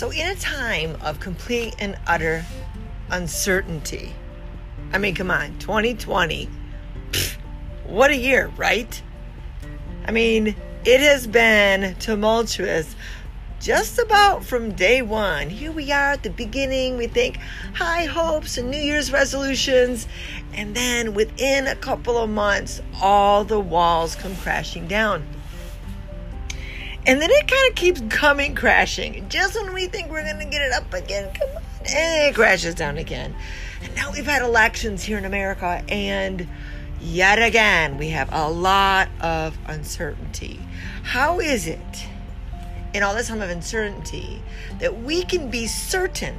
So, in a time of complete and utter uncertainty, I mean, come on, 2020, pfft, what a year, right? I mean, it has been tumultuous just about from day one. Here we are at the beginning. We think high hopes and New Year's resolutions. And then within a couple of months, all the walls come crashing down. And then it kind of keeps coming crashing. Just when we think we're going to get it up again, come on, and it crashes down again. And now we've had elections here in America, and yet again, we have a lot of uncertainty. How is it in all this time of uncertainty that we can be certain,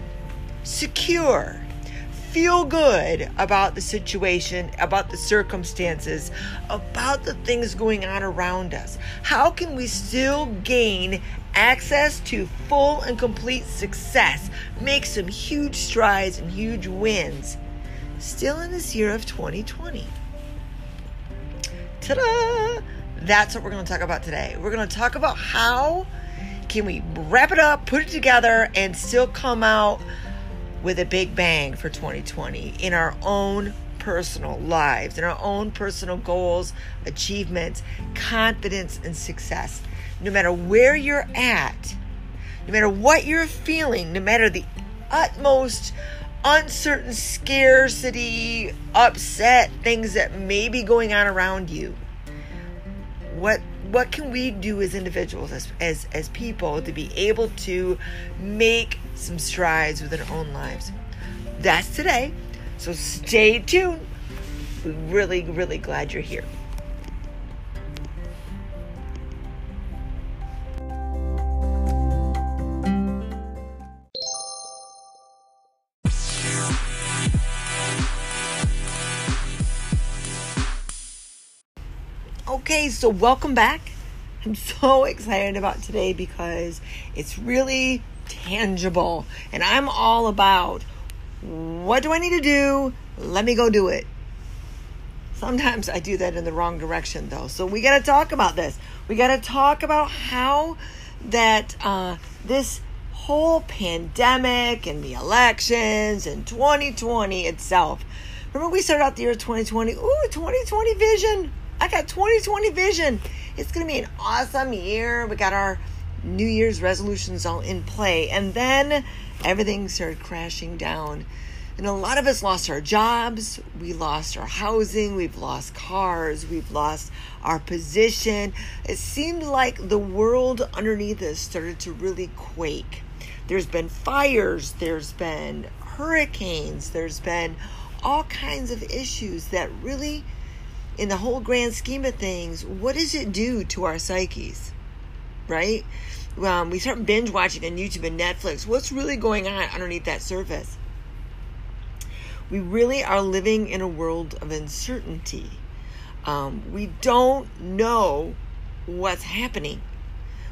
secure, feel good about the situation, about the circumstances, about the things going on around us? How can we still gain access to full and complete success, make some huge strides and huge wins still in this year of 2020? Ta da! That's what we're going to talk about today. We're going to talk about how can we wrap it up, put it together, and still come out with a big bang for 2020 in our own personal lives, in our own personal goals, achievements, confidence, and success. No matter where you're at, no matter what you're feeling, no matter the utmost uncertain scarcity, upset things that may be going on around you, what what can we do as individuals as, as as people to be able to make some strides with our own lives. That's today. So stay tuned. We're really really glad you're here. Okay, so welcome back. I'm so excited about today because it's really tangible. And I'm all about what do I need to do? Let me go do it. Sometimes I do that in the wrong direction though. So we got to talk about this. We got to talk about how that uh, this whole pandemic and the elections and 2020 itself. Remember we started out the year 2020. Ooh, 2020 vision I got 2020 vision. It's going to be an awesome year. We got our New Year's resolutions all in play. And then everything started crashing down. And a lot of us lost our jobs. We lost our housing. We've lost cars. We've lost our position. It seemed like the world underneath us started to really quake. There's been fires. There's been hurricanes. There's been all kinds of issues that really in the whole grand scheme of things, what does it do to our psyches? Right? Um, we start binge watching on YouTube and Netflix. What's really going on underneath that surface? We really are living in a world of uncertainty. Um, we don't know what's happening.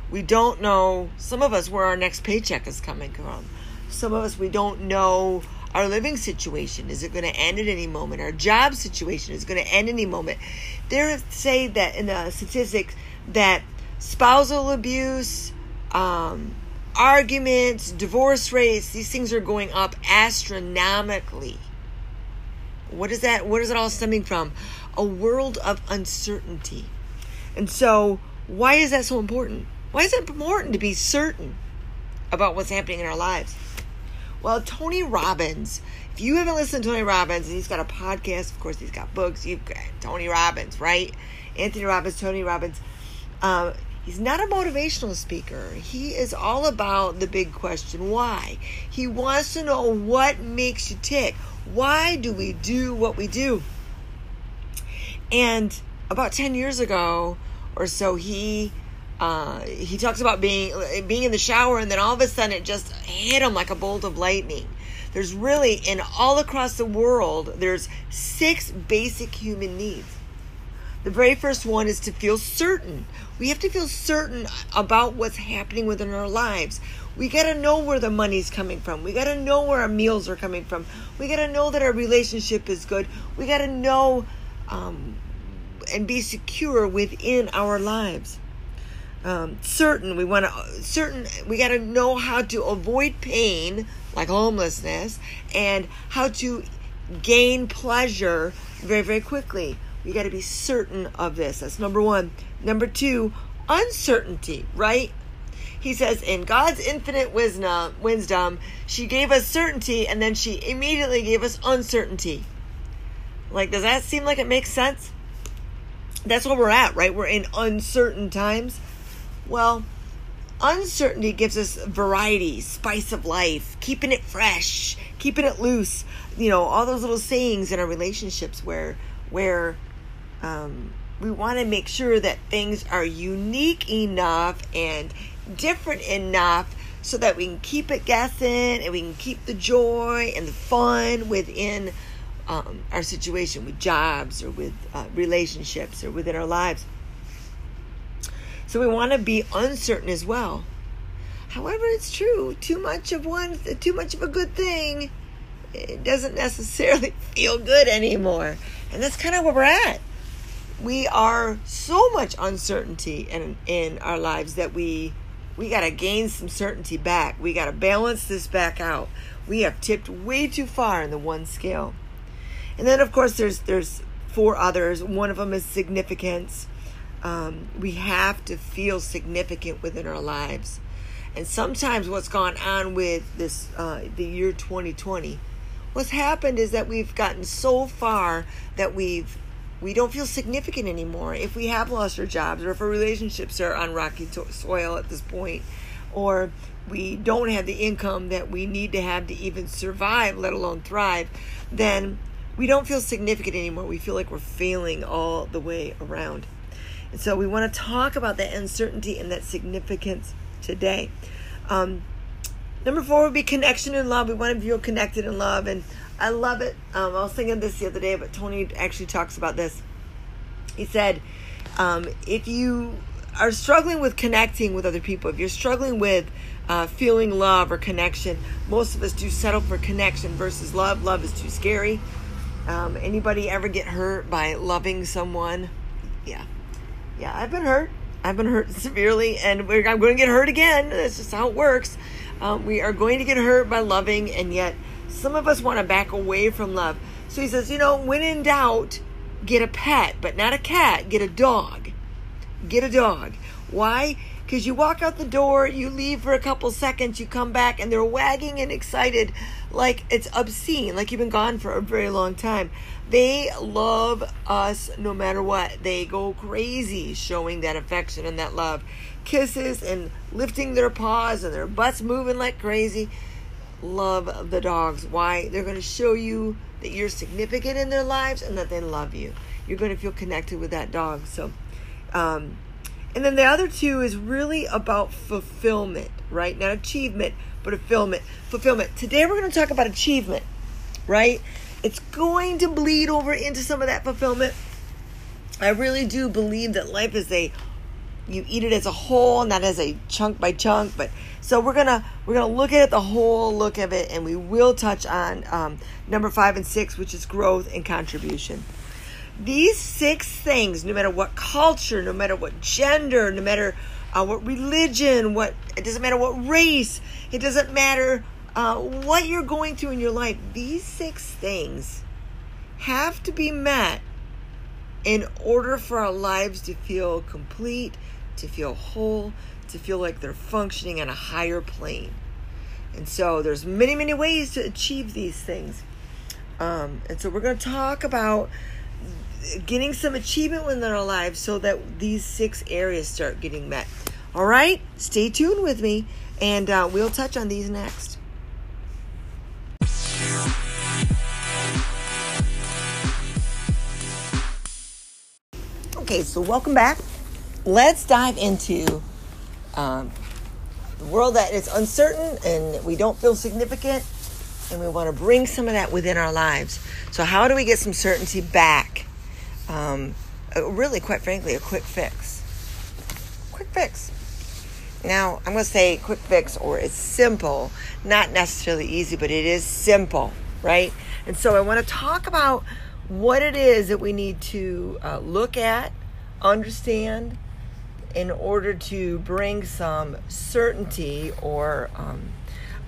We don't know, some of us, where our next paycheck is coming from. Some of us, we don't know our living situation is it going to end at any moment? Our job situation is going to end any moment. There say that in the statistics that spousal abuse, um, arguments, divorce rates, these things are going up astronomically. What is that? What is it all stemming from? A world of uncertainty. And so, why is that so important? Why is it important to be certain about what's happening in our lives? Well, Tony Robbins, if you haven't listened to Tony Robbins, and he's got a podcast, of course, he's got books. You've got Tony Robbins, right? Anthony Robbins, Tony Robbins. Um, he's not a motivational speaker. He is all about the big question why. He wants to know what makes you tick. Why do we do what we do? And about 10 years ago or so, he uh, he talks about being being in the shower and then all of a sudden it just hit him like a bolt of lightning there's really in all across the world there's six basic human needs the very first one is to feel certain we have to feel certain about what's happening within our lives we got to know where the money's coming from we got to know where our meals are coming from we got to know that our relationship is good we got to know um, and be secure within our lives um, certain. We want to certain. We got to know how to avoid pain, like homelessness, and how to gain pleasure very very quickly. We got to be certain of this. That's number one. Number two, uncertainty. Right? He says, in God's infinite wisdom, wisdom, she gave us certainty, and then she immediately gave us uncertainty. Like, does that seem like it makes sense? That's where we're at, right? We're in uncertain times. Well, uncertainty gives us variety, spice of life, keeping it fresh, keeping it loose. You know, all those little sayings in our relationships where where um, we want to make sure that things are unique enough and different enough so that we can keep it guessing and we can keep the joy and the fun within um, our situation with jobs or with uh, relationships or within our lives. So we want to be uncertain as well. However, it's true, too much of one, too much of a good thing, it doesn't necessarily feel good anymore. And that's kind of where we're at. We are so much uncertainty in in our lives that we we got to gain some certainty back. We got to balance this back out. We have tipped way too far in the one scale. And then of course there's there's four others. One of them is significance um, we have to feel significant within our lives. And sometimes what's gone on with this, uh, the year 2020, what's happened is that we've gotten so far that we've we don't feel significant anymore. If we have lost our jobs, or if our relationships are on rocky to- soil at this point, or we don't have the income that we need to have to even survive, let alone thrive, then we don't feel significant anymore. We feel like we're failing all the way around. And so we want to talk about that uncertainty and that significance today. Um, number four would be connection and love. We want to feel connected in love. And I love it. Um, I was thinking this the other day, but Tony actually talks about this. He said, um, if you are struggling with connecting with other people, if you're struggling with uh, feeling love or connection, most of us do settle for connection versus love. Love is too scary. Um, anybody ever get hurt by loving someone? Yeah, yeah, I've been hurt. I've been hurt severely, and I'm going to get hurt again. That's just how it works. Um, we are going to get hurt by loving, and yet some of us want to back away from love. So he says, you know, when in doubt, get a pet, but not a cat, get a dog. Get a dog. Why? Because you walk out the door, you leave for a couple seconds, you come back, and they're wagging and excited like it's obscene, like you've been gone for a very long time. They love us no matter what. They go crazy showing that affection and that love. Kisses and lifting their paws and their butts moving like crazy. Love the dogs. Why? They're going to show you that you're significant in their lives and that they love you. You're going to feel connected with that dog. So, um, and then the other two is really about fulfillment, right? Not achievement, but fulfillment. Fulfillment. Today we're going to talk about achievement, right? It's going to bleed over into some of that fulfillment. I really do believe that life is a you eat it as a whole, not as a chunk by chunk. But so we're gonna we're gonna look at the whole look of it, and we will touch on um, number five and six, which is growth and contribution. These six things, no matter what culture, no matter what gender, no matter uh, what religion, what it doesn't matter what race, it doesn't matter uh, what you're going through in your life, these six things have to be met in order for our lives to feel complete, to feel whole, to feel like they're functioning on a higher plane. And so there's many, many ways to achieve these things. Um, and so we're going to talk about getting some achievement within our lives so that these six areas start getting met. All right, stay tuned with me, and uh, we'll touch on these next. Okay, so welcome back. Let's dive into um, the world that is uncertain and we don't feel significant, and we want to bring some of that within our lives. So, how do we get some certainty back? Um, uh, really, quite frankly, a quick fix. Quick fix. Now, I'm going to say quick fix or it's simple, not necessarily easy, but it is simple, right? And so I want to talk about what it is that we need to uh, look at, understand, in order to bring some certainty or um,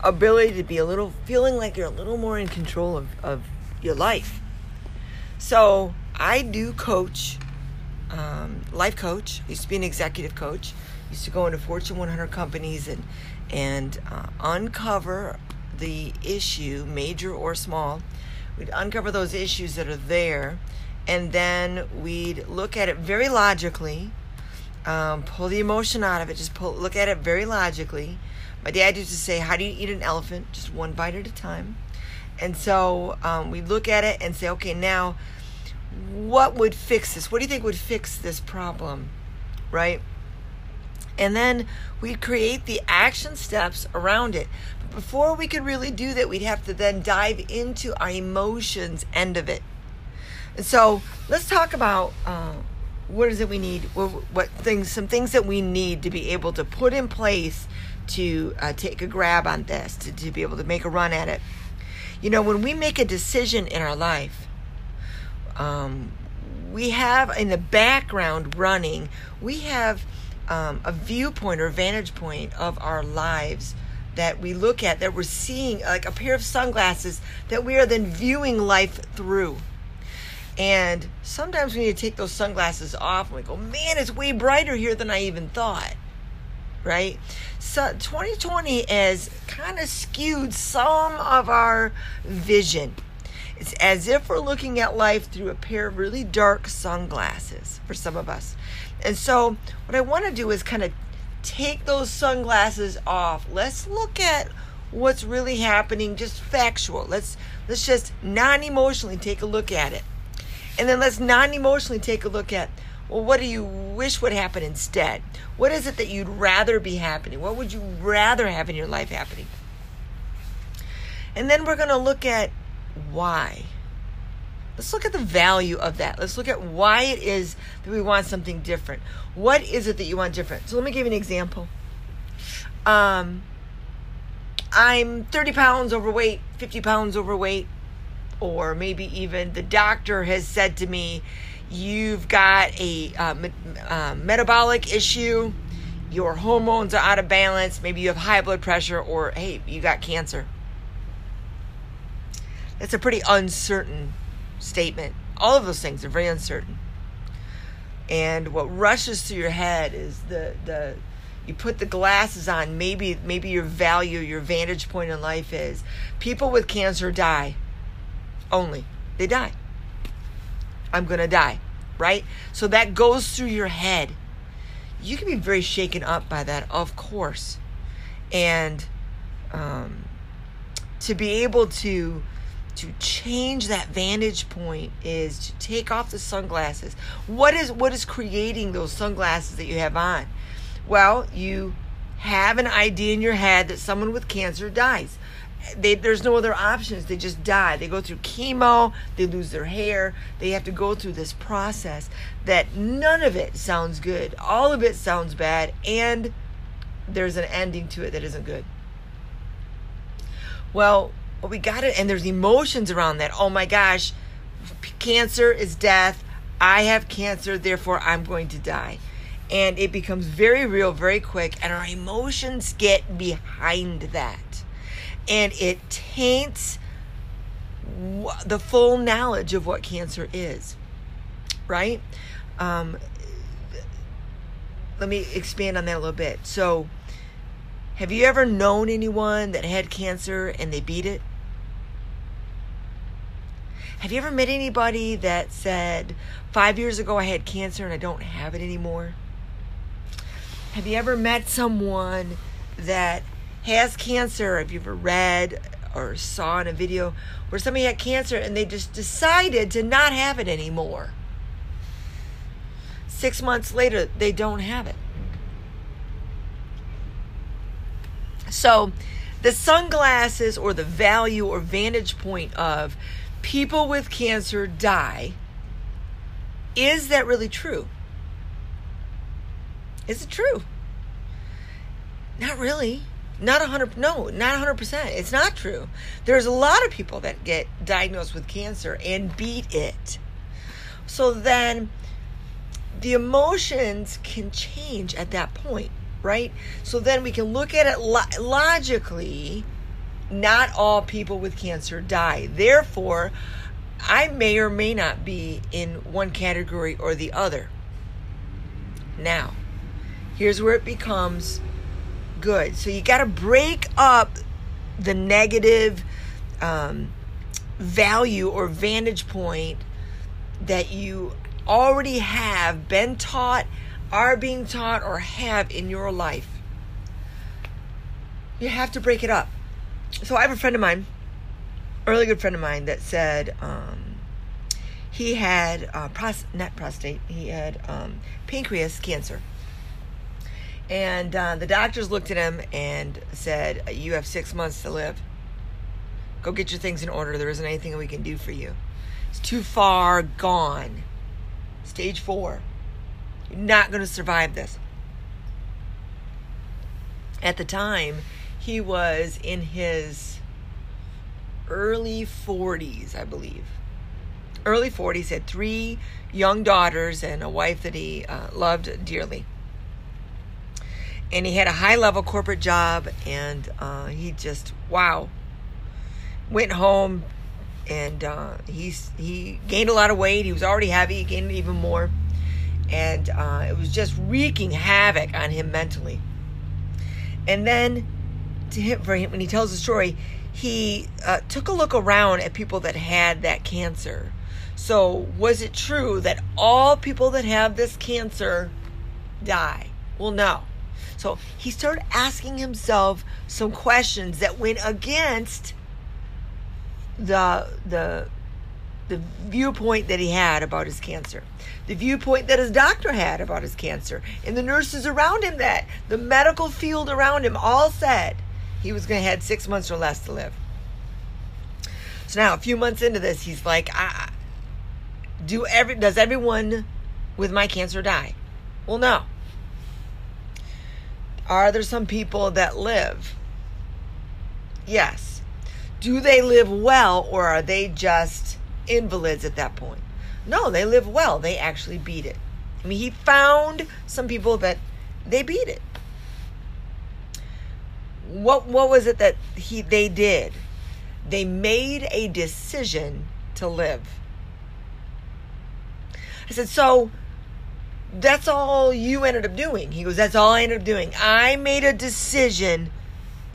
ability to be a little feeling like you're a little more in control of, of your life. So I do coach, um, life coach. I used to be an executive coach. Used to go into Fortune 100 companies and and uh, uncover the issue, major or small. We'd uncover those issues that are there, and then we'd look at it very logically, um, pull the emotion out of it, just pull, look at it very logically. My dad used to say, How do you eat an elephant? Just one bite at a time. And so um, we look at it and say, Okay, now what would fix this? What do you think would fix this problem? Right? And then we create the action steps around it. But before we could really do that, we'd have to then dive into our emotions end of it. And so let's talk about uh, what is it we need, what, what, things, some things that we need to be able to put in place to uh, take a grab on this, to, to be able to make a run at it. You know, when we make a decision in our life, um, we have in the background running, we have um, a viewpoint or vantage point of our lives that we look at, that we're seeing, like a pair of sunglasses that we are then viewing life through. And sometimes we need to take those sunglasses off and we go, man, it's way brighter here than I even thought. Right? So 2020 has kind of skewed some of our vision. It's as if we're looking at life through a pair of really dark sunglasses for some of us. And so, what I want to do is kind of take those sunglasses off. Let's look at what's really happening, just factual. Let's let's just non-emotionally take a look at it. And then let's non-emotionally take a look at well, what do you wish would happen instead? What is it that you'd rather be happening? What would you rather have in your life happening? And then we're going to look at why. Let's look at the value of that. Let's look at why it is that we want something different. What is it that you want different? So let me give you an example. Um, I'm 30 pounds overweight, 50 pounds overweight, or maybe even the doctor has said to me, You've got a uh, me- uh, metabolic issue, your hormones are out of balance, maybe you have high blood pressure, or hey, you got cancer. That's a pretty uncertain statement. All of those things are very uncertain. And what rushes through your head is the the you put the glasses on, maybe maybe your value, your vantage point in life is people with cancer die. Only. They die. I'm going to die, right? So that goes through your head. You can be very shaken up by that, of course. And um, to be able to to change that vantage point is to take off the sunglasses. What is what is creating those sunglasses that you have on? Well, you have an idea in your head that someone with cancer dies. They, there's no other options. They just die. They go through chemo. They lose their hair. They have to go through this process that none of it sounds good. All of it sounds bad, and there's an ending to it that isn't good. Well, we got it and there's emotions around that oh my gosh cancer is death i have cancer therefore i'm going to die and it becomes very real very quick and our emotions get behind that and it taints the full knowledge of what cancer is right? Um, let me expand on that a little bit. So have you ever known anyone that had cancer and they beat it? Have you ever met anybody that said, five years ago I had cancer and I don't have it anymore? Have you ever met someone that has cancer? Have you ever read or saw in a video where somebody had cancer and they just decided to not have it anymore? Six months later, they don't have it. So, the sunglasses or the value or vantage point of people with cancer die. Is that really true? Is it true? Not really. Not 100 no, not 100%. It's not true. There's a lot of people that get diagnosed with cancer and beat it. So then the emotions can change at that point, right? So then we can look at it lo- logically. Not all people with cancer die. Therefore, I may or may not be in one category or the other. Now, here's where it becomes good. So you got to break up the negative um, value or vantage point that you already have been taught, are being taught, or have in your life. You have to break it up. So I have a friend of mine, a really good friend of mine, that said um, he had uh, pros- not prostate, he had um, pancreas cancer. And uh, the doctors looked at him and said, You have six months to live. Go get your things in order. There isn't anything we can do for you. It's too far gone. Stage four. You're not going to survive this. At the time, he was in his early 40s, I believe. Early 40s, had three young daughters and a wife that he uh, loved dearly. And he had a high level corporate job, and uh, he just, wow. Went home, and uh, he's he gained a lot of weight. He was already heavy, he gained even more, and uh, it was just wreaking havoc on him mentally. And then, to him, for him, when he tells the story, he uh, took a look around at people that had that cancer. So, was it true that all people that have this cancer die? Well, no. So he started asking himself some questions that went against the the the viewpoint that he had about his cancer, the viewpoint that his doctor had about his cancer, and the nurses around him that the medical field around him all said he was going to have six months or less to live. So now, a few months into this, he's like, "Do every does everyone with my cancer die?" Well, no. Are there some people that live? Yes. Do they live well or are they just invalids at that point? No, they live well. They actually beat it. I mean, he found some people that they beat it. What what was it that he they did? They made a decision to live. I said, "So that's all you ended up doing?" He goes, "That's all I ended up doing. I made a decision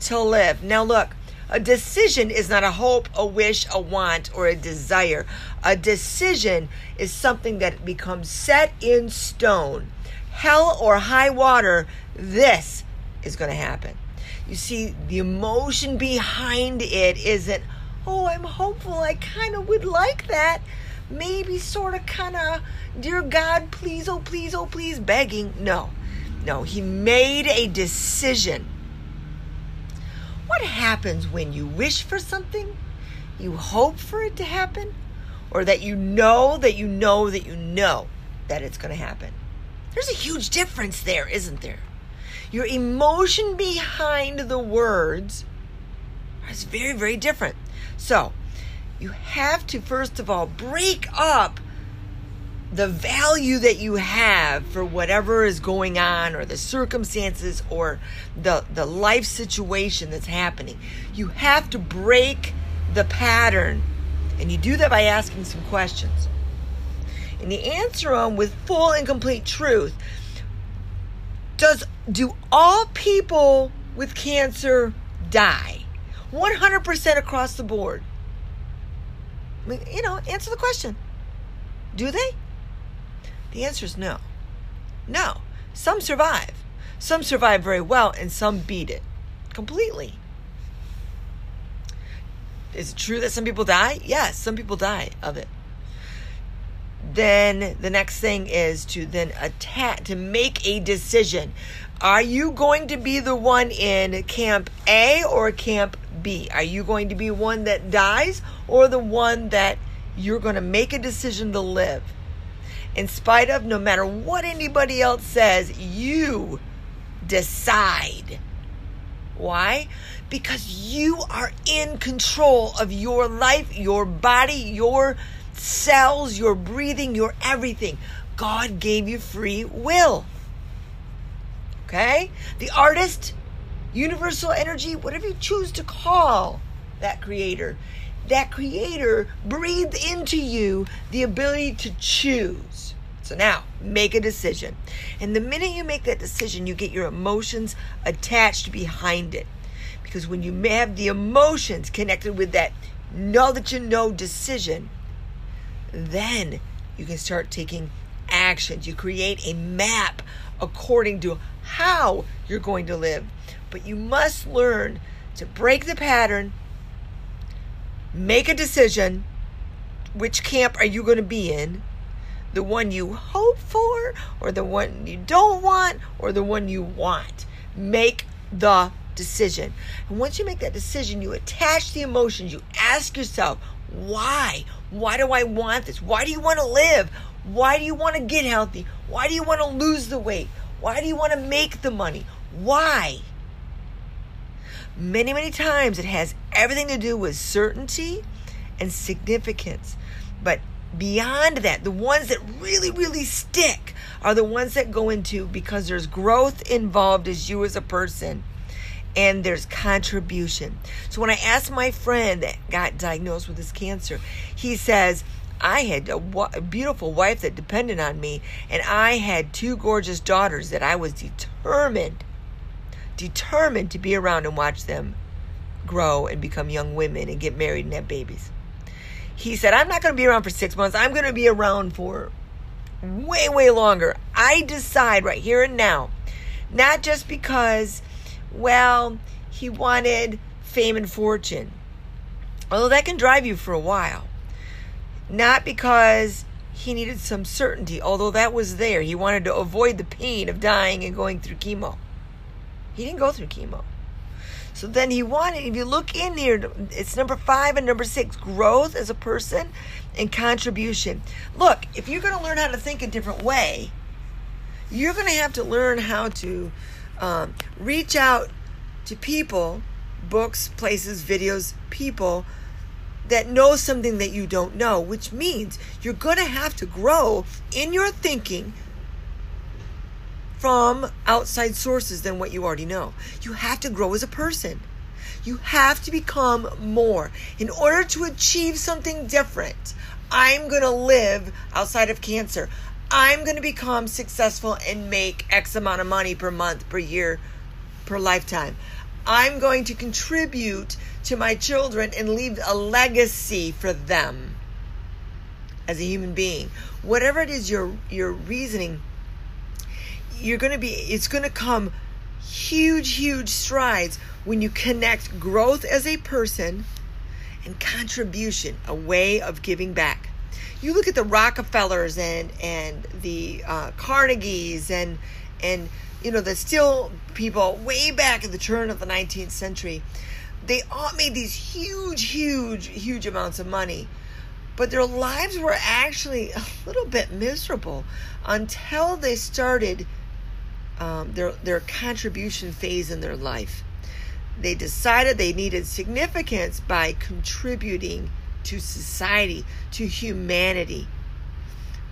to live." Now look, a decision is not a hope, a wish, a want, or a desire. A decision is something that becomes set in stone. Hell or high water, this is going to happen. You see, the emotion behind it isn't, oh, I'm hopeful, I kind of would like that. Maybe sort of kind of, dear God, please, oh, please, oh, please, begging. No, no, he made a decision what happens when you wish for something, you hope for it to happen, or that you know that you know that you know that it's going to happen? There's a huge difference there, isn't there? Your emotion behind the words is very, very different. So, you have to, first of all, break up the value that you have for whatever is going on or the circumstances or the the life situation that's happening. You have to break the pattern. And you do that by asking some questions. And you answer them with full and complete truth. Does do all people with cancer die? 100% across the board you know answer the question do they the answer is no. No. Some survive. Some survive very well, and some beat it completely. Is it true that some people die? Yes, some people die of it. Then the next thing is to then attack, to make a decision. Are you going to be the one in camp A or camp B? Are you going to be one that dies or the one that you're going to make a decision to live? in spite of no matter what anybody else says, you decide. Why? Because you are in control of your life, your body, your cells, your breathing, your everything. God gave you free will. Okay? The artist, universal energy, whatever you choose to call that creator, that creator breathed into you the ability to choose. So now, make a decision. And the minute you make that decision, you get your emotions attached behind it. Because when you have the emotions connected with that know that you know decision, then you can start taking actions. You create a map according to how you're going to live. But you must learn to break the pattern, make a decision. Which camp are you going to be in? The one you hope for, or the one you don't want, or the one you want? Make the decision. And once you make that decision, you attach the emotions. You ask yourself, why? Why do I want this? Why do you want to live? Why do you want to get healthy? Why do you want to lose the weight? Why do you want to make the money? Why? Many, many times it has everything to do with certainty and significance. But beyond that, the ones that really, really stick are the ones that go into because there's growth involved as you as a person and there's contribution. So when I asked my friend that got diagnosed with this cancer, he says, I had a, a beautiful wife that depended on me, and I had two gorgeous daughters that I was determined, determined to be around and watch them grow and become young women and get married and have babies. He said, I'm not going to be around for six months. I'm going to be around for way, way longer. I decide right here and now, not just because, well, he wanted fame and fortune, although that can drive you for a while not because he needed some certainty, although that was there. He wanted to avoid the pain of dying and going through chemo. He didn't go through chemo. So then he wanted, if you look in here, it's number five and number six growth as a person and contribution. Look, if you're going to learn how to think a different way, you're going to have to learn how to um, reach out to people, books, places, videos, people that know something that you don't know, which means you're going to have to grow in your thinking from outside sources than what you already know. You have to grow as a person. You have to become more. In order to achieve something different, I'm going to live outside of cancer. I'm going to become successful and make X amount of money per month, per year, per lifetime. I'm going to contribute to my children and leave a legacy for them as a human being. Whatever it is your your reasoning, you're going to be it's going to come huge huge strides when you connect growth as a person and contribution, a way of giving back. You look at the Rockefellers and and the uh, Carnegies and and you know the still people way back at the turn of the 19th century they all made these huge, huge, huge amounts of money. But their lives were actually a little bit miserable until they started um, their, their contribution phase in their life. They decided they needed significance by contributing to society, to humanity.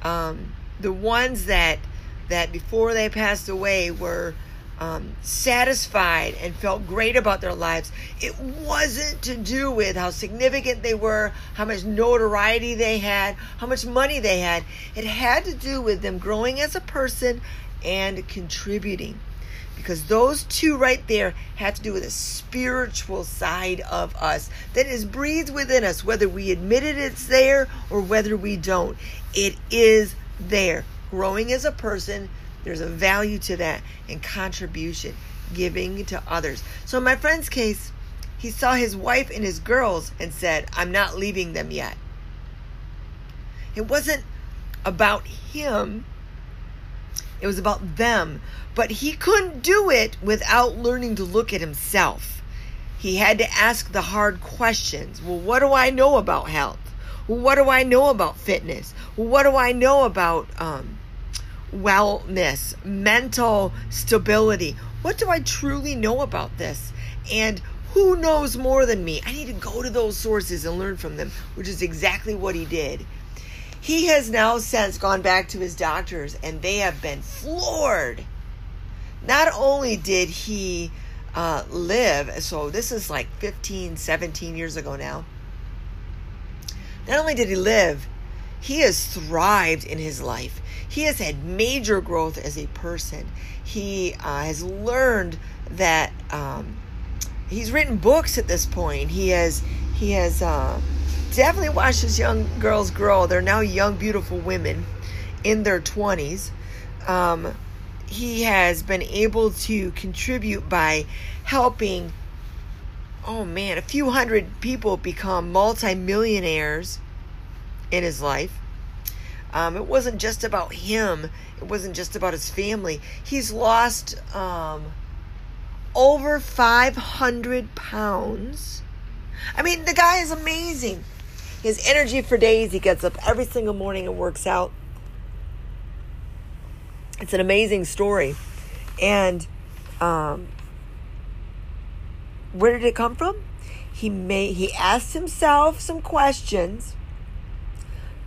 Um, the ones that that before they passed away were um, satisfied and felt great about their lives, it wasn't to do with how significant they were, how much notoriety they had, how much money they had. It had to do with them growing as a person and contributing. Because those two right there have to do with the spiritual side of us that is breathed within us, whether we admit it it's there or whether we don't. It is there. Growing as a person, there's a value to that and contribution, giving to others. So in my friend's case, he saw his wife and his girls and said, I'm not leaving them yet. It wasn't about him, it was about them. But he couldn't do it without learning to look at himself. He had to ask the hard questions. Well, what do I know about health? Well, what do I know about fitness? Well, what do I know about um, wellness, mental stability. What do I truly know about this? And who knows more than me? I need to go to those sources and learn from them, which is exactly what he did. He has now since gone back to his doctors and they have been floored. Not only did he uh, live, so this is like 15, 17 years ago now. Not only did he live, he has thrived in his life. He has had major growth as a person. He uh, has learned that um, he's written books at this point. He has he has uh, definitely watched his young girls grow. They're now young, beautiful women in their twenties. Um, he has been able to contribute by helping. Oh man, a few hundred people become multimillionaires in his life. Um, it wasn't just about him. It wasn't just about his family. He's lost um, over 500 pounds. I mean, the guy is amazing. His energy for days. He gets up every single morning and works out. It's an amazing story. And um, where did it come from? He made he asked himself some questions.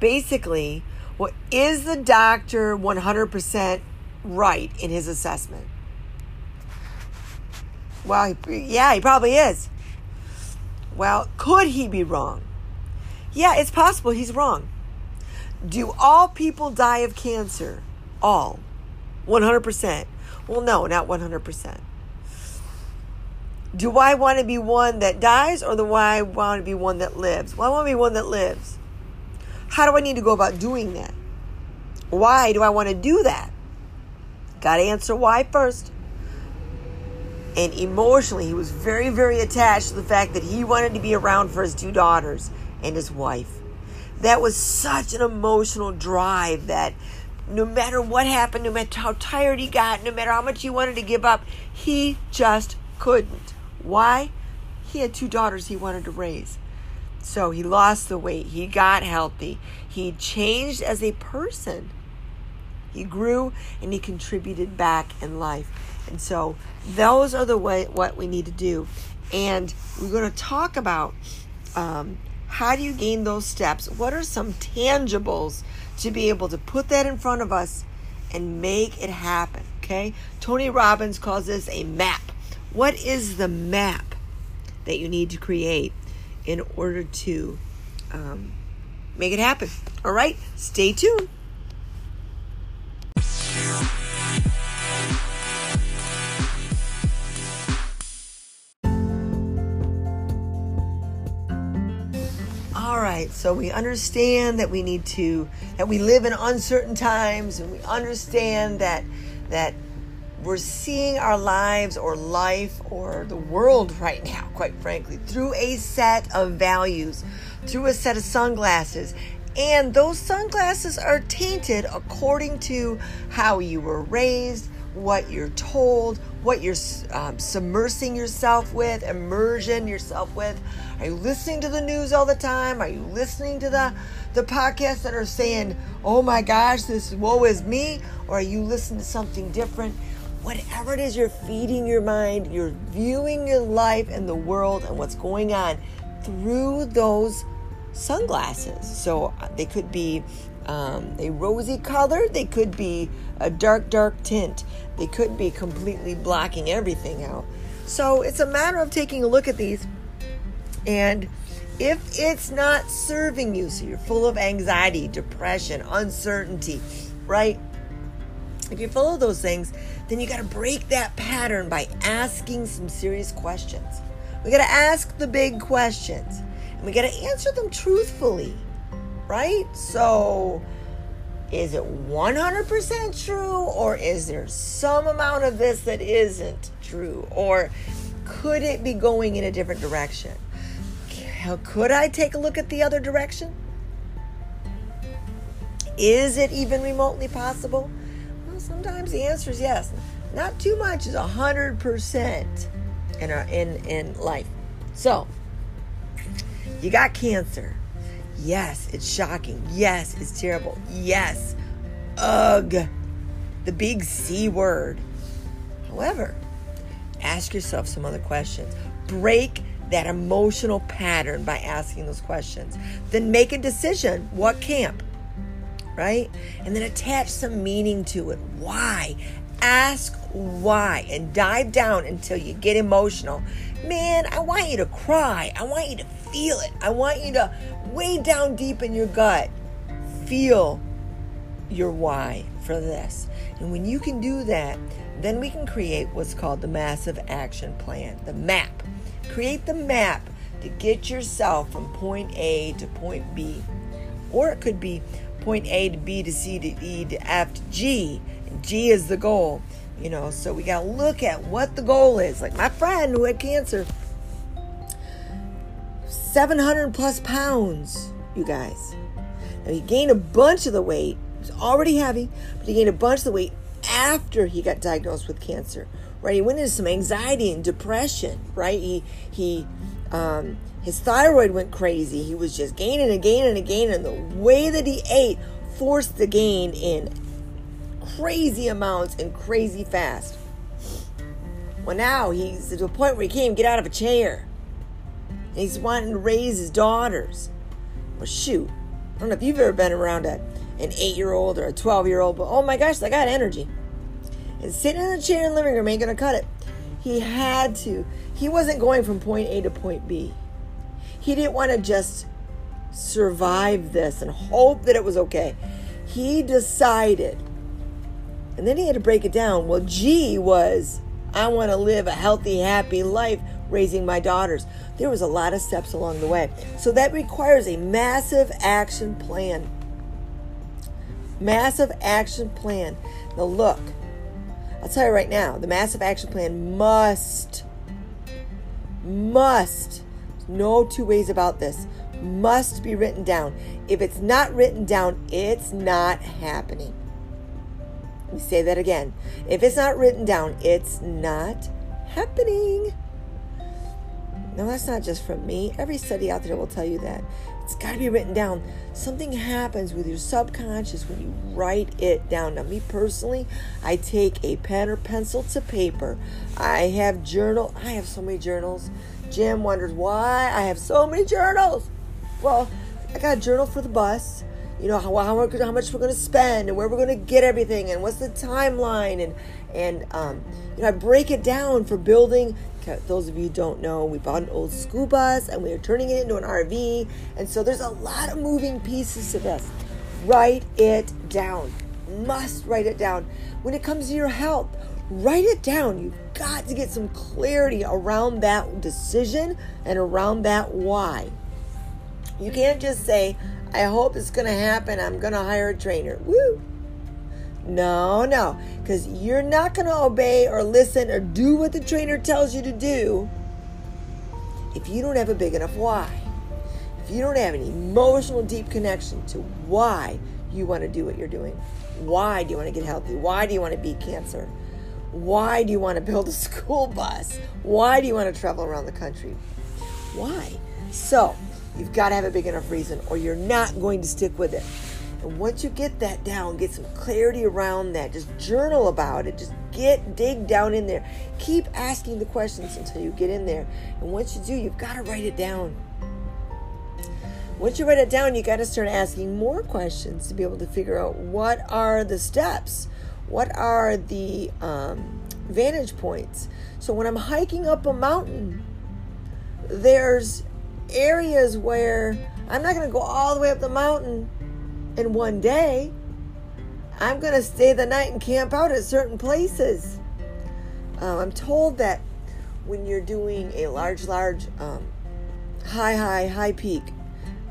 Basically, well, is the doctor 100% right in his assessment? Well, yeah, he probably is. Well, could he be wrong? Yeah, it's possible he's wrong. Do all people die of cancer? All. 100%. Well, no, not 100%. Do I want to be one that dies or do I want to be one that lives? Well, I want to be one that lives. How do I need to go about doing that? Why do I want to do that? Got to answer why first. And emotionally, he was very, very attached to the fact that he wanted to be around for his two daughters and his wife. That was such an emotional drive that no matter what happened, no matter how tired he got, no matter how much he wanted to give up, he just couldn't. Why? He had two daughters he wanted to raise. So he lost the weight. He got healthy. He changed as a person. He grew and he contributed back in life. And so those are the way what we need to do. And we're going to talk about um, how do you gain those steps? What are some tangibles to be able to put that in front of us and make it happen? Okay. Tony Robbins calls this a map. What is the map that you need to create in order to um, make it happen? All right. Stay tuned. So we understand that we need to that we live in uncertain times and we understand that that we're seeing our lives or life or the world right now, quite frankly, through a set of values, through a set of sunglasses. And those sunglasses are tainted according to how you were raised, what you're told, what you're um, submersing yourself with, immersion yourself with. Are you listening to the news all the time? Are you listening to the the podcasts that are saying, "Oh my gosh, this woe is me," or are you listening to something different? Whatever it is you're feeding your mind, you're viewing your life and the world and what's going on through those sunglasses. So uh, they could be um, a rosy color, they could be a dark, dark tint, they could be completely blocking everything out. So it's a matter of taking a look at these and if it's not serving you, so you're full of anxiety, depression, uncertainty, right? If you're full of those things, then you got to break that pattern by asking some serious questions. We got to ask the big questions and we got to answer them truthfully, right? So, is it 100% true or is there some amount of this that isn't true? Or could it be going in a different direction? Could I take a look at the other direction? Is it even remotely possible? Well, sometimes the answer is yes. Not too much is hundred percent in our in in life. So you got cancer. Yes, it's shocking. Yes, it's terrible. Yes, ugh, the big C word. However, ask yourself some other questions. Break that emotional pattern by asking those questions. Then make a decision what camp. right? And then attach some meaning to it. Why? Ask why and dive down until you get emotional. Man, I want you to cry. I want you to feel it. I want you to way down deep in your gut feel your why for this. And when you can do that, then we can create what's called the massive action plan, the map. Create the map to get yourself from point A to point B. Or it could be point A to B to C to E to F to G. And G is the goal. You know, so we got to look at what the goal is. Like my friend who had cancer, 700 plus pounds, you guys. Now he gained a bunch of the weight. He was already heavy, but he gained a bunch of the weight after he got diagnosed with cancer. Right? He went into some anxiety and depression. Right? He he um, his thyroid went crazy. He was just gaining and gaining and gaining. And the way that he ate forced the gain in crazy amounts and crazy fast. Well, now he's to a point where he can't even get out of a chair. He's wanting to raise his daughters. Well, shoot. I don't know if you've ever been around a, an eight year old or a 12 year old, but oh my gosh, they got energy. And sitting in the chair in the living room ain't going to cut it. He had to. He wasn't going from point A to point B. He didn't want to just survive this and hope that it was okay. He decided and then he had to break it down. Well, G was, I want to live a healthy, happy life raising my daughters. There was a lot of steps along the way. So that requires a massive action plan. Massive action plan. Now, look, I'll tell you right now the massive action plan must, must, no two ways about this, must be written down. If it's not written down, it's not happening. Let me say that again. If it's not written down, it's not happening. No, that's not just from me. Every study out there will tell you that. It's got to be written down. Something happens with your subconscious when you write it down. Now, me personally, I take a pen or pencil to paper. I have journal. I have so many journals. Jim wonders why I have so many journals. Well, I got a journal for the bus you know how, how, how much we're going to spend and where we're going to get everything and what's the timeline and and um, you know I break it down for building. Those of you don't know, we bought an old school bus and we are turning it into an RV, and so there's a lot of moving pieces to this. Write it down. Must write it down. When it comes to your health, write it down. You've got to get some clarity around that decision and around that why. You can't just say, I hope it's going to happen. I'm going to hire a trainer. Woo! No, no, because you're not going to obey or listen or do what the trainer tells you to do if you don't have a big enough why. If you don't have an emotional, deep connection to why you want to do what you're doing. Why do you want to get healthy? Why do you want to beat cancer? Why do you want to build a school bus? Why do you want to travel around the country? Why? So, You've got to have a big enough reason, or you're not going to stick with it. Once you get that down, get some clarity around that, just journal about it. Just get, dig down in there. Keep asking the questions until you get in there. And once you do, you've got to write it down. Once you write it down, you got to start asking more questions to be able to figure out what are the steps, what are the um, vantage points. So when I'm hiking up a mountain, there's areas where I'm not going to go all the way up the mountain in one day. I'm going to stay the night and camp out at certain places. Um, I'm told that when you're doing a large, large, um, high, high, high peak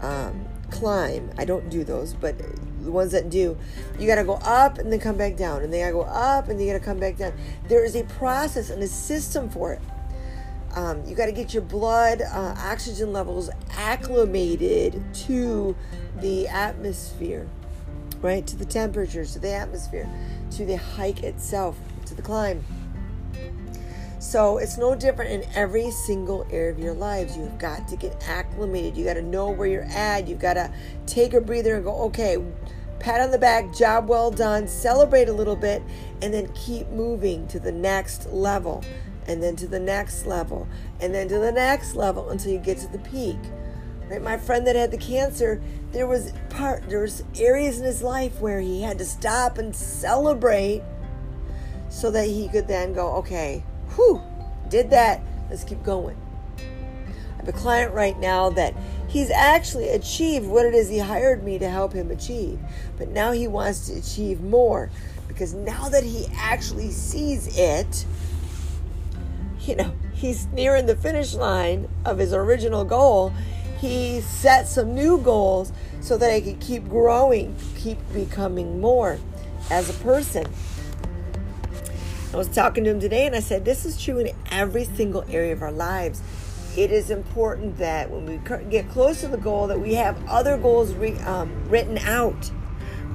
um, climb, I don't do those, but the ones that do, you got to go up and then come back down, and then you got to go up and you got to come back down. There is a process and a system for it. Um, you got to get your blood uh, oxygen levels acclimated to the atmosphere, right? To the temperatures, to the atmosphere, to the hike itself, to the climb. So it's no different in every single area of your lives. You've got to get acclimated. You got to know where you're at. You've got to take a breather and go, okay, pat on the back, job well done, celebrate a little bit, and then keep moving to the next level and then to the next level, and then to the next level until you get to the peak. Right, my friend that had the cancer, there was part there was areas in his life where he had to stop and celebrate so that he could then go, okay, whew, did that. Let's keep going. I have a client right now that he's actually achieved what it is he hired me to help him achieve. But now he wants to achieve more because now that he actually sees it, you know, he's nearing the finish line of his original goal. He set some new goals so that I could keep growing, keep becoming more as a person. I was talking to him today and I said, This is true in every single area of our lives. It is important that when we get close to the goal, that we have other goals re, um, written out.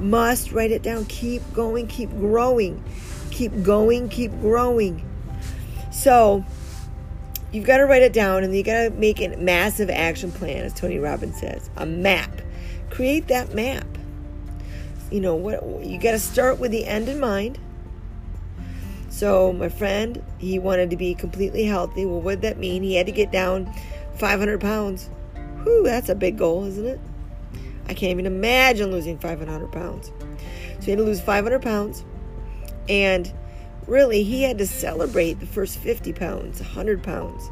Must write it down. Keep going, keep growing, keep going, keep growing. So, you've got to write it down and you got to make a massive action plan, as Tony Robbins says, a map. Create that map. You know what? You got to start with the end in mind so my friend, he wanted to be completely healthy. Well, what did that mean? He had to get down 500 pounds. Whew, that's a big goal, isn't it? I can't even imagine losing 500 pounds. So he had to lose 500 pounds. And really, he had to celebrate the first 50 pounds, 100 pounds.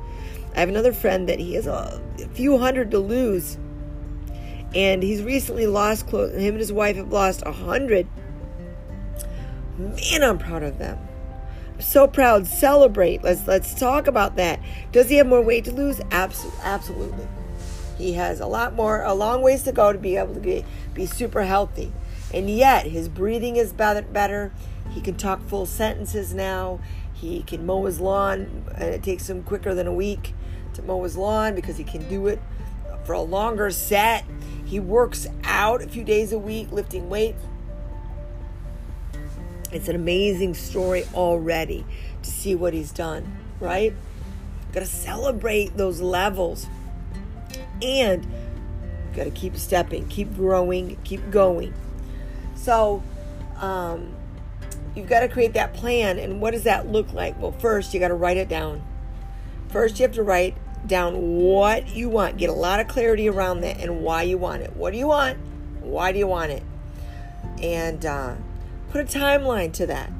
I have another friend that he has a, few hundred to lose. And he's recently lost close, him and his wife have lost 100. Man, I'm proud of them I'm so proud. Celebrate. Let's let's talk about that. Does he have more weight to lose? Absolutely. Absolutely. He has a lot more, a long ways to go to be able to be, be super healthy. And yet, his breathing is better, better. He can talk full sentences now. He can mow his lawn, and it takes him quicker than a week to mow his lawn because he can do it for a longer set. He works out a few days a week, lifting weights. It's an amazing story already to see what he's done, right? Got to celebrate those levels. And got to keep stepping, keep growing, keep going. So, um, you've got to create that plan. And what does that look like? Well, first, you got to write it down. First, you have to write down what you want. Get a lot of clarity around that and why you want it. What do you want? Why do you want it? And uh, Put a timeline to that.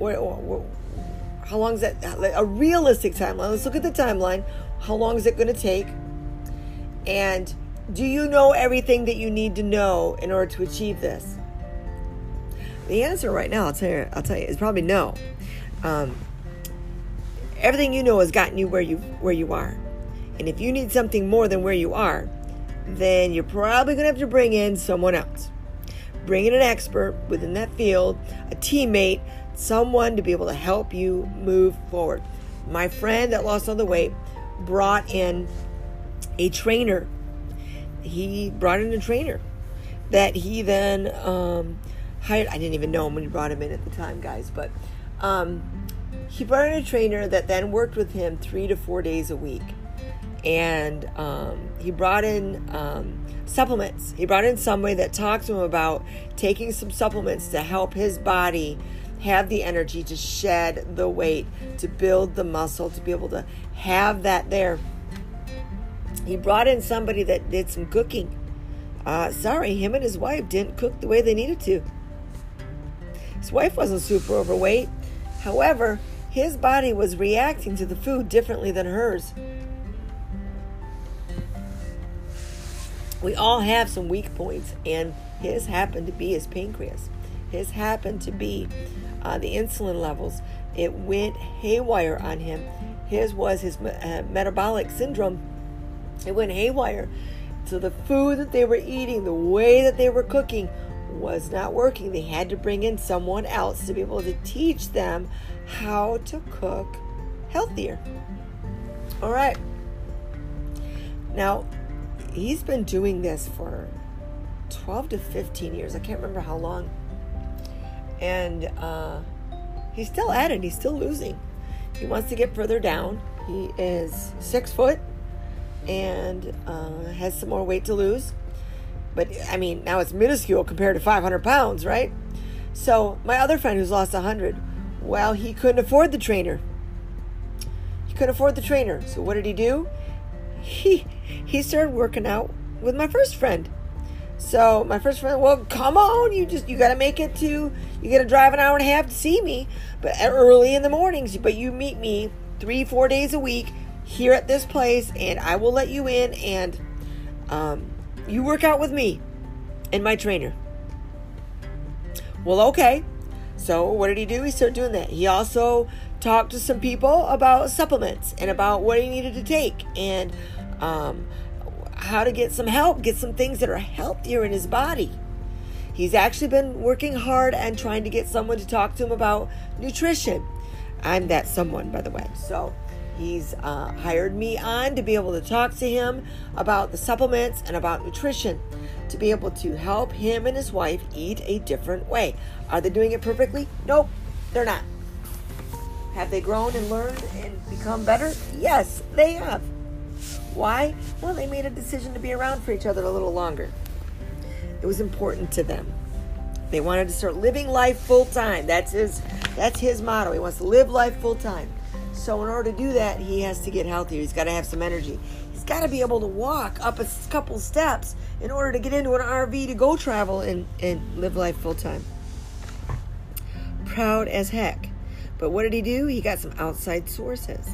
How long is that? A realistic timeline. Let's look at the timeline. How long is it going to take? And do you know everything that you need to know in order to achieve this? The answer right now, I'll tell you, I'll tell you, is probably no. Um, everything you know has gotten you where you where you are, and if you need something more than where you are, then you're probably to have to bring in someone else bring in an expert within that field, a teammate, someone to be able to help you move forward. My friend that lost all the weight brought in a trainer. He brought in a trainer that he then um, hired. I didn't even know him when he brought him in at the time, guys, but um, he brought in a trainer that then worked with him three to four days a week. And um, he brought in um, supplements. He brought in somebody that talked to him about taking some supplements to help his body have the energy to shed the weight, to build the muscle, to be able to have that there. He brought in somebody that did some cooking. Uh, sorry, him and his wife didn't cook the way they needed to. His wife wasn't super overweight. However, his body was reacting to the food differently than hers. we all have some weak points, and his happened to be his pancreas. His happened to be uh, the insulin levels. It went haywire on him. His was his uh, metabolic syndrome. It went haywire. So the food that they were eating, the way that they were cooking, was not working. They had to bring in someone else to be able to teach them how to cook healthier. All right. Now, he's been doing this for 12 to 15 years. I can't remember how long. And uh, he's still at it. He's still losing. He wants to get further down. He is six foot and uh, has some more weight to lose. But I mean, now it's minuscule compared to 500 pounds, right? So, my other friend who's lost 100, well, he couldn't afford the trainer. He couldn't afford the trainer. So, what did he do? he he started working out with my first friend. So my first friend, well, come on, you just you got to make it to you got to drive an hour and a half to see me, but early in the mornings. But you meet me three four days a week here at this place, and I will let you in, and um, you work out with me and my trainer. Well, okay. So what did he do? He started doing that. He also talked to some people about supplements and about what he needed to take and um, how to get some help, get some things that are healthier in his body. He's actually been working hard and trying to get someone to talk to him about nutrition. I'm that someone, by the way. So he's uh, hired me on to be able to talk to him about the supplements and about nutrition to be able to help him and his wife eat a different way. Are they doing it perfectly? Nope, they're not. Have they grown and learned and become better? Yes, they have. Why? Well, they made a decision to be around for each other a little longer. It was important to them. They wanted to start living life full time. That's his that's his motto. He wants to live life full time. So in order to do that, he has to get healthier. He's got to have some energy. He's got to be able to walk up a couple steps in order to get into an RV to go travel and, and live life full time. Proud as heck. But what did he do? He got some outside sources.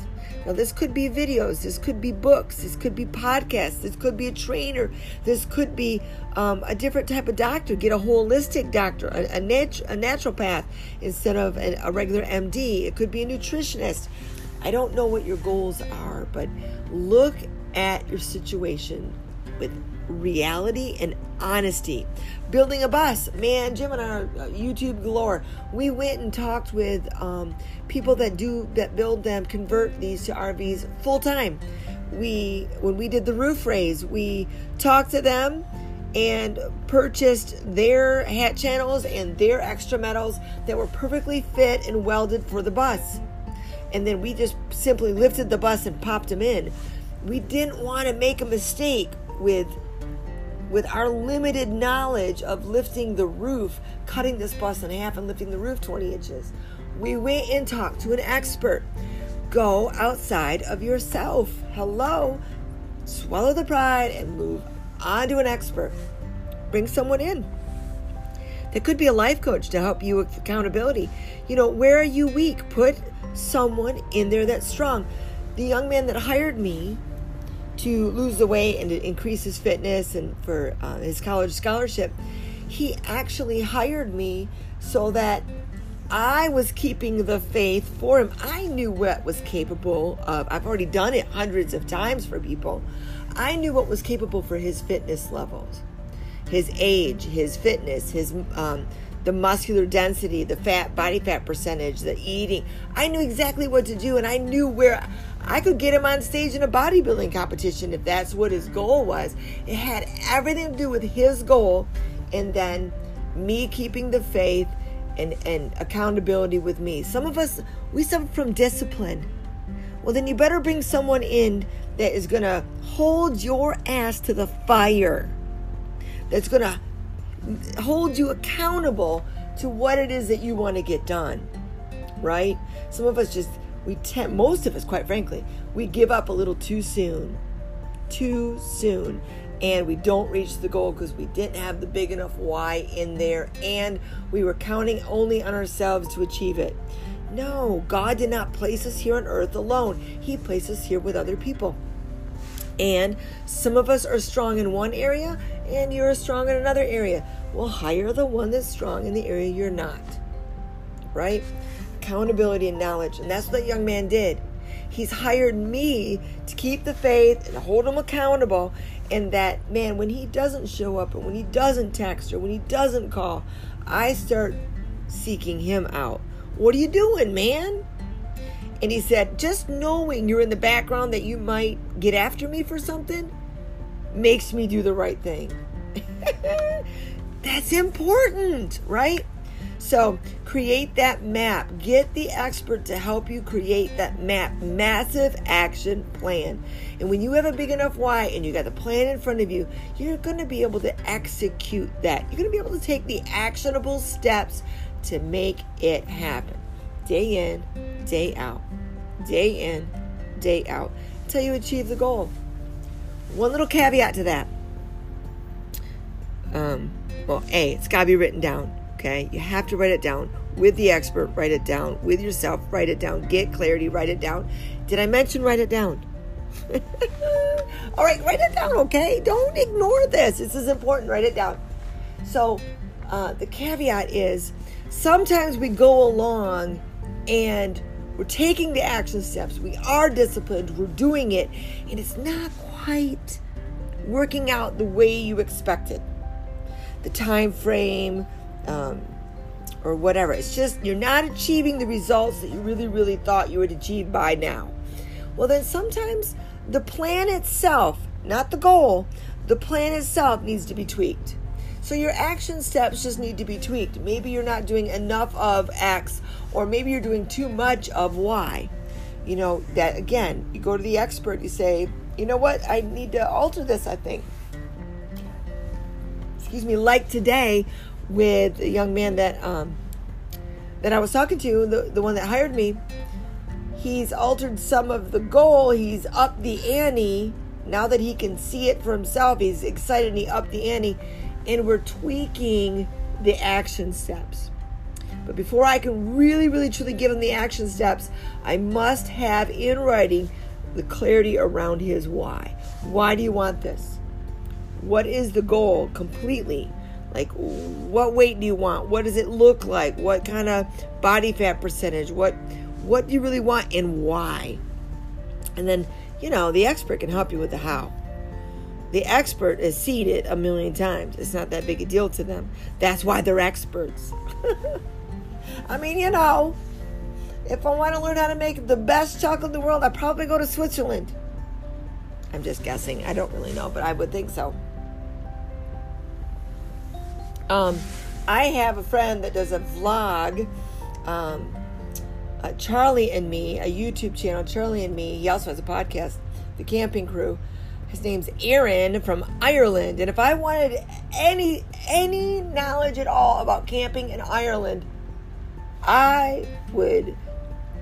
Now, this could be videos, this could be books, this could be podcasts, this could be a trainer, this could be um, a different type of doctor. Get a holistic doctor, a, a, nat- a naturopath instead of a, a regular MD. It could be a nutritionist. I don't know what your goals are, but look at your situation with reality and honesty. Building a bus, man, Jim and I, uh, YouTube galore. We went and talked with um, people that do that build them, convert these to RVs full time. We when we did the roof raise, we talked to them and purchased their hat channels and their extra metals that were perfectly fit and welded for the bus. And then we just simply lifted the bus and popped them in. We didn't want to make a mistake with with our limited knowledge of lifting the roof, cutting this bus in half and lifting the roof 20 inches. We went and talked to an expert. Go outside of yourself. Hello. Swallow the pride and move on to an expert. Bring someone in. That could be a life coach to help you with accountability. You know, where are you weak? Put someone in there that's strong. The young man that hired me to lose the weight and to increase his fitness and for uh, his college scholarship, he actually hired me so that I was keeping the faith for him. I knew what was capable of. I've already done it hundreds of times for people. I knew what was capable for his fitness levels, his age, his fitness, his um, the muscular density, the fat body fat percentage, the eating. I knew exactly what to do, and I knew where I could get him on stage in a bodybuilding competition if that's what his goal was. It had everything to do with his goal and then me keeping the faith and, and accountability with me. Some of us, we suffer from discipline. Well, then you better bring someone in that is going to hold your ass to the fire, that's going to hold you accountable to what it is that you want to get done, right? Some of us just we tend, most of us, quite frankly, we give up a little too soon. Too soon. And we don't reach the goal because we didn't have the big enough why in there and we were counting only on ourselves to achieve it. No, God did not place us here on earth alone, He placed us here with other people. And some of us are strong in one area and you're strong in another area. Well, hire the one that's strong in the area you're not. Right? accountability and knowledge. And that's what that young man did. He's hired me to keep the faith and hold him accountable. And that, man, when he doesn't show up and when he doesn't text or when he doesn't call, I start seeking him out. What are you doing, man? And he said, just knowing you're in the background that you might get after me for something makes me do the right thing. That's important, right? So create that map. Get the expert to help you create that map. Massive action plan. And when you have a big enough why and you got the plan in front of you, you're going to be able to execute that. You're going to be able to take the actionable steps to make it happen. Day in, day out. Day in, day out. Until you achieve the goal. One little caveat to that. Um, well, A, it's got to be written down. Okay. You have to write it down with the expert. Write it down with yourself. Write it down. Get clarity. Write it down. Did I mention write it down? All right, write it down, okay? Don't ignore this. This is important. Write it down. So, uh, the caveat is sometimes we go along and we're taking the action steps. We are disciplined. We're doing it, and it's not quite working out the way you expected. The time frame, um, or whatever. It's just you're not achieving the results that you really, really thought you would achieve by now. Well, then sometimes the plan itself, not the goal, the plan itself needs to be tweaked. So your action steps just need to be tweaked. Maybe you're not doing enough of X, or maybe you're doing too much of Y. You know, that again, you go to the expert, you say, you know what, I need to alter this, I think. Excuse me, like today with the young man that um, that I was talking to, the, the one that hired me, he's altered some of the goal. He's up the ante. Now that he can see it for himself, he's excited and he upped the ante. And we're tweaking the action steps. But before I can really, really, truly give him the action steps, I must have in writing the clarity around his why. Why do you want this? What is the goal completely? Like, what weight do you want? What does it look like? What kind of body fat percentage? What what do you really want and why? And then, you know, the expert can help you with the how. The expert has seen it a million times. It's not that big a deal to them. That's why they're experts. I mean, you know, if I want to learn how to make the best chocolate in the world, I'd probably go to Switzerland. I'm just guessing. I don't really know, but I would think so. Um, I have a friend that does a vlog, um, uh, Charlie and Me, a YouTube channel, Charlie and Me. He also has a podcast, The Camping Crew. His name's Aaron from Ireland, and if I wanted any any knowledge at all about camping in Ireland, I would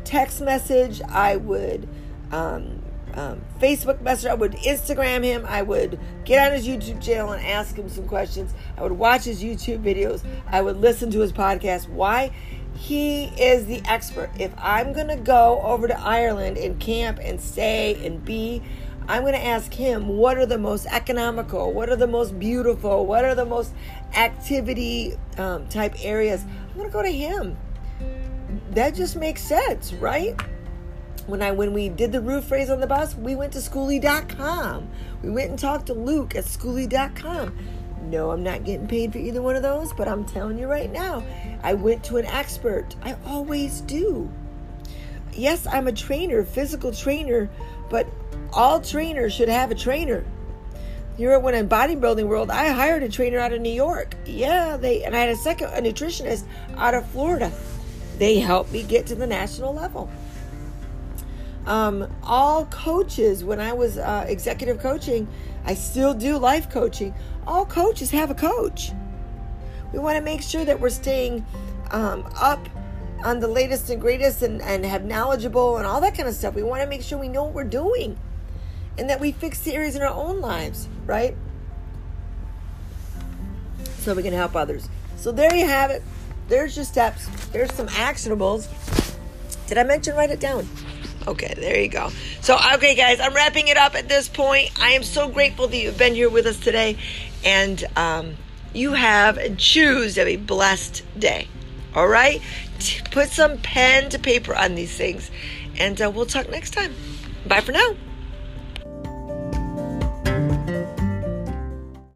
text message, I would um, um, Facebook message, I would Instagram him, I would get on his YouTube channel and ask him some questions. I would watch his YouTube videos, I would listen to his podcast. Why? He is the expert. If I'm going to go over to Ireland and camp and stay and be, I'm going to ask him what are the most economical, what are the most beautiful, what are the most activity um, type areas. I'm going to go to him. That just makes sense, right? when I when we did the roof raise on the bus, we went to schoolie.com. We went and talked to Luke at schoolie.com. No, I'm not getting paid for either one of those, but I'm telling you right now, I went to an expert. I always do. Yes, I'm a trainer, physical trainer, but all trainers should have a trainer. Here when in bodybuilding world, I hired a trainer out of New York. Yeah, they and I had a second a nutritionist out of Florida. They helped me get to the national level. Um, all coaches, when I was uh, executive coaching, I still do life coaching. All coaches have a coach. We want to make sure that we're staying um, up on the latest and greatest and, and have knowledgeable and all that kind of stuff. We want to make sure we know what we're doing and that we fix the areas in our own lives, right? So we can help others. So there you have it. There's your steps. There's some actionables. Did I mention write it down? Okay, there you go. So, okay, guys, I'm wrapping it up at this point. I am so grateful that you've been here with us today, and um, you have and choose a blessed day. All right, put some pen to paper on these things, and uh, we'll talk next time. Bye for now.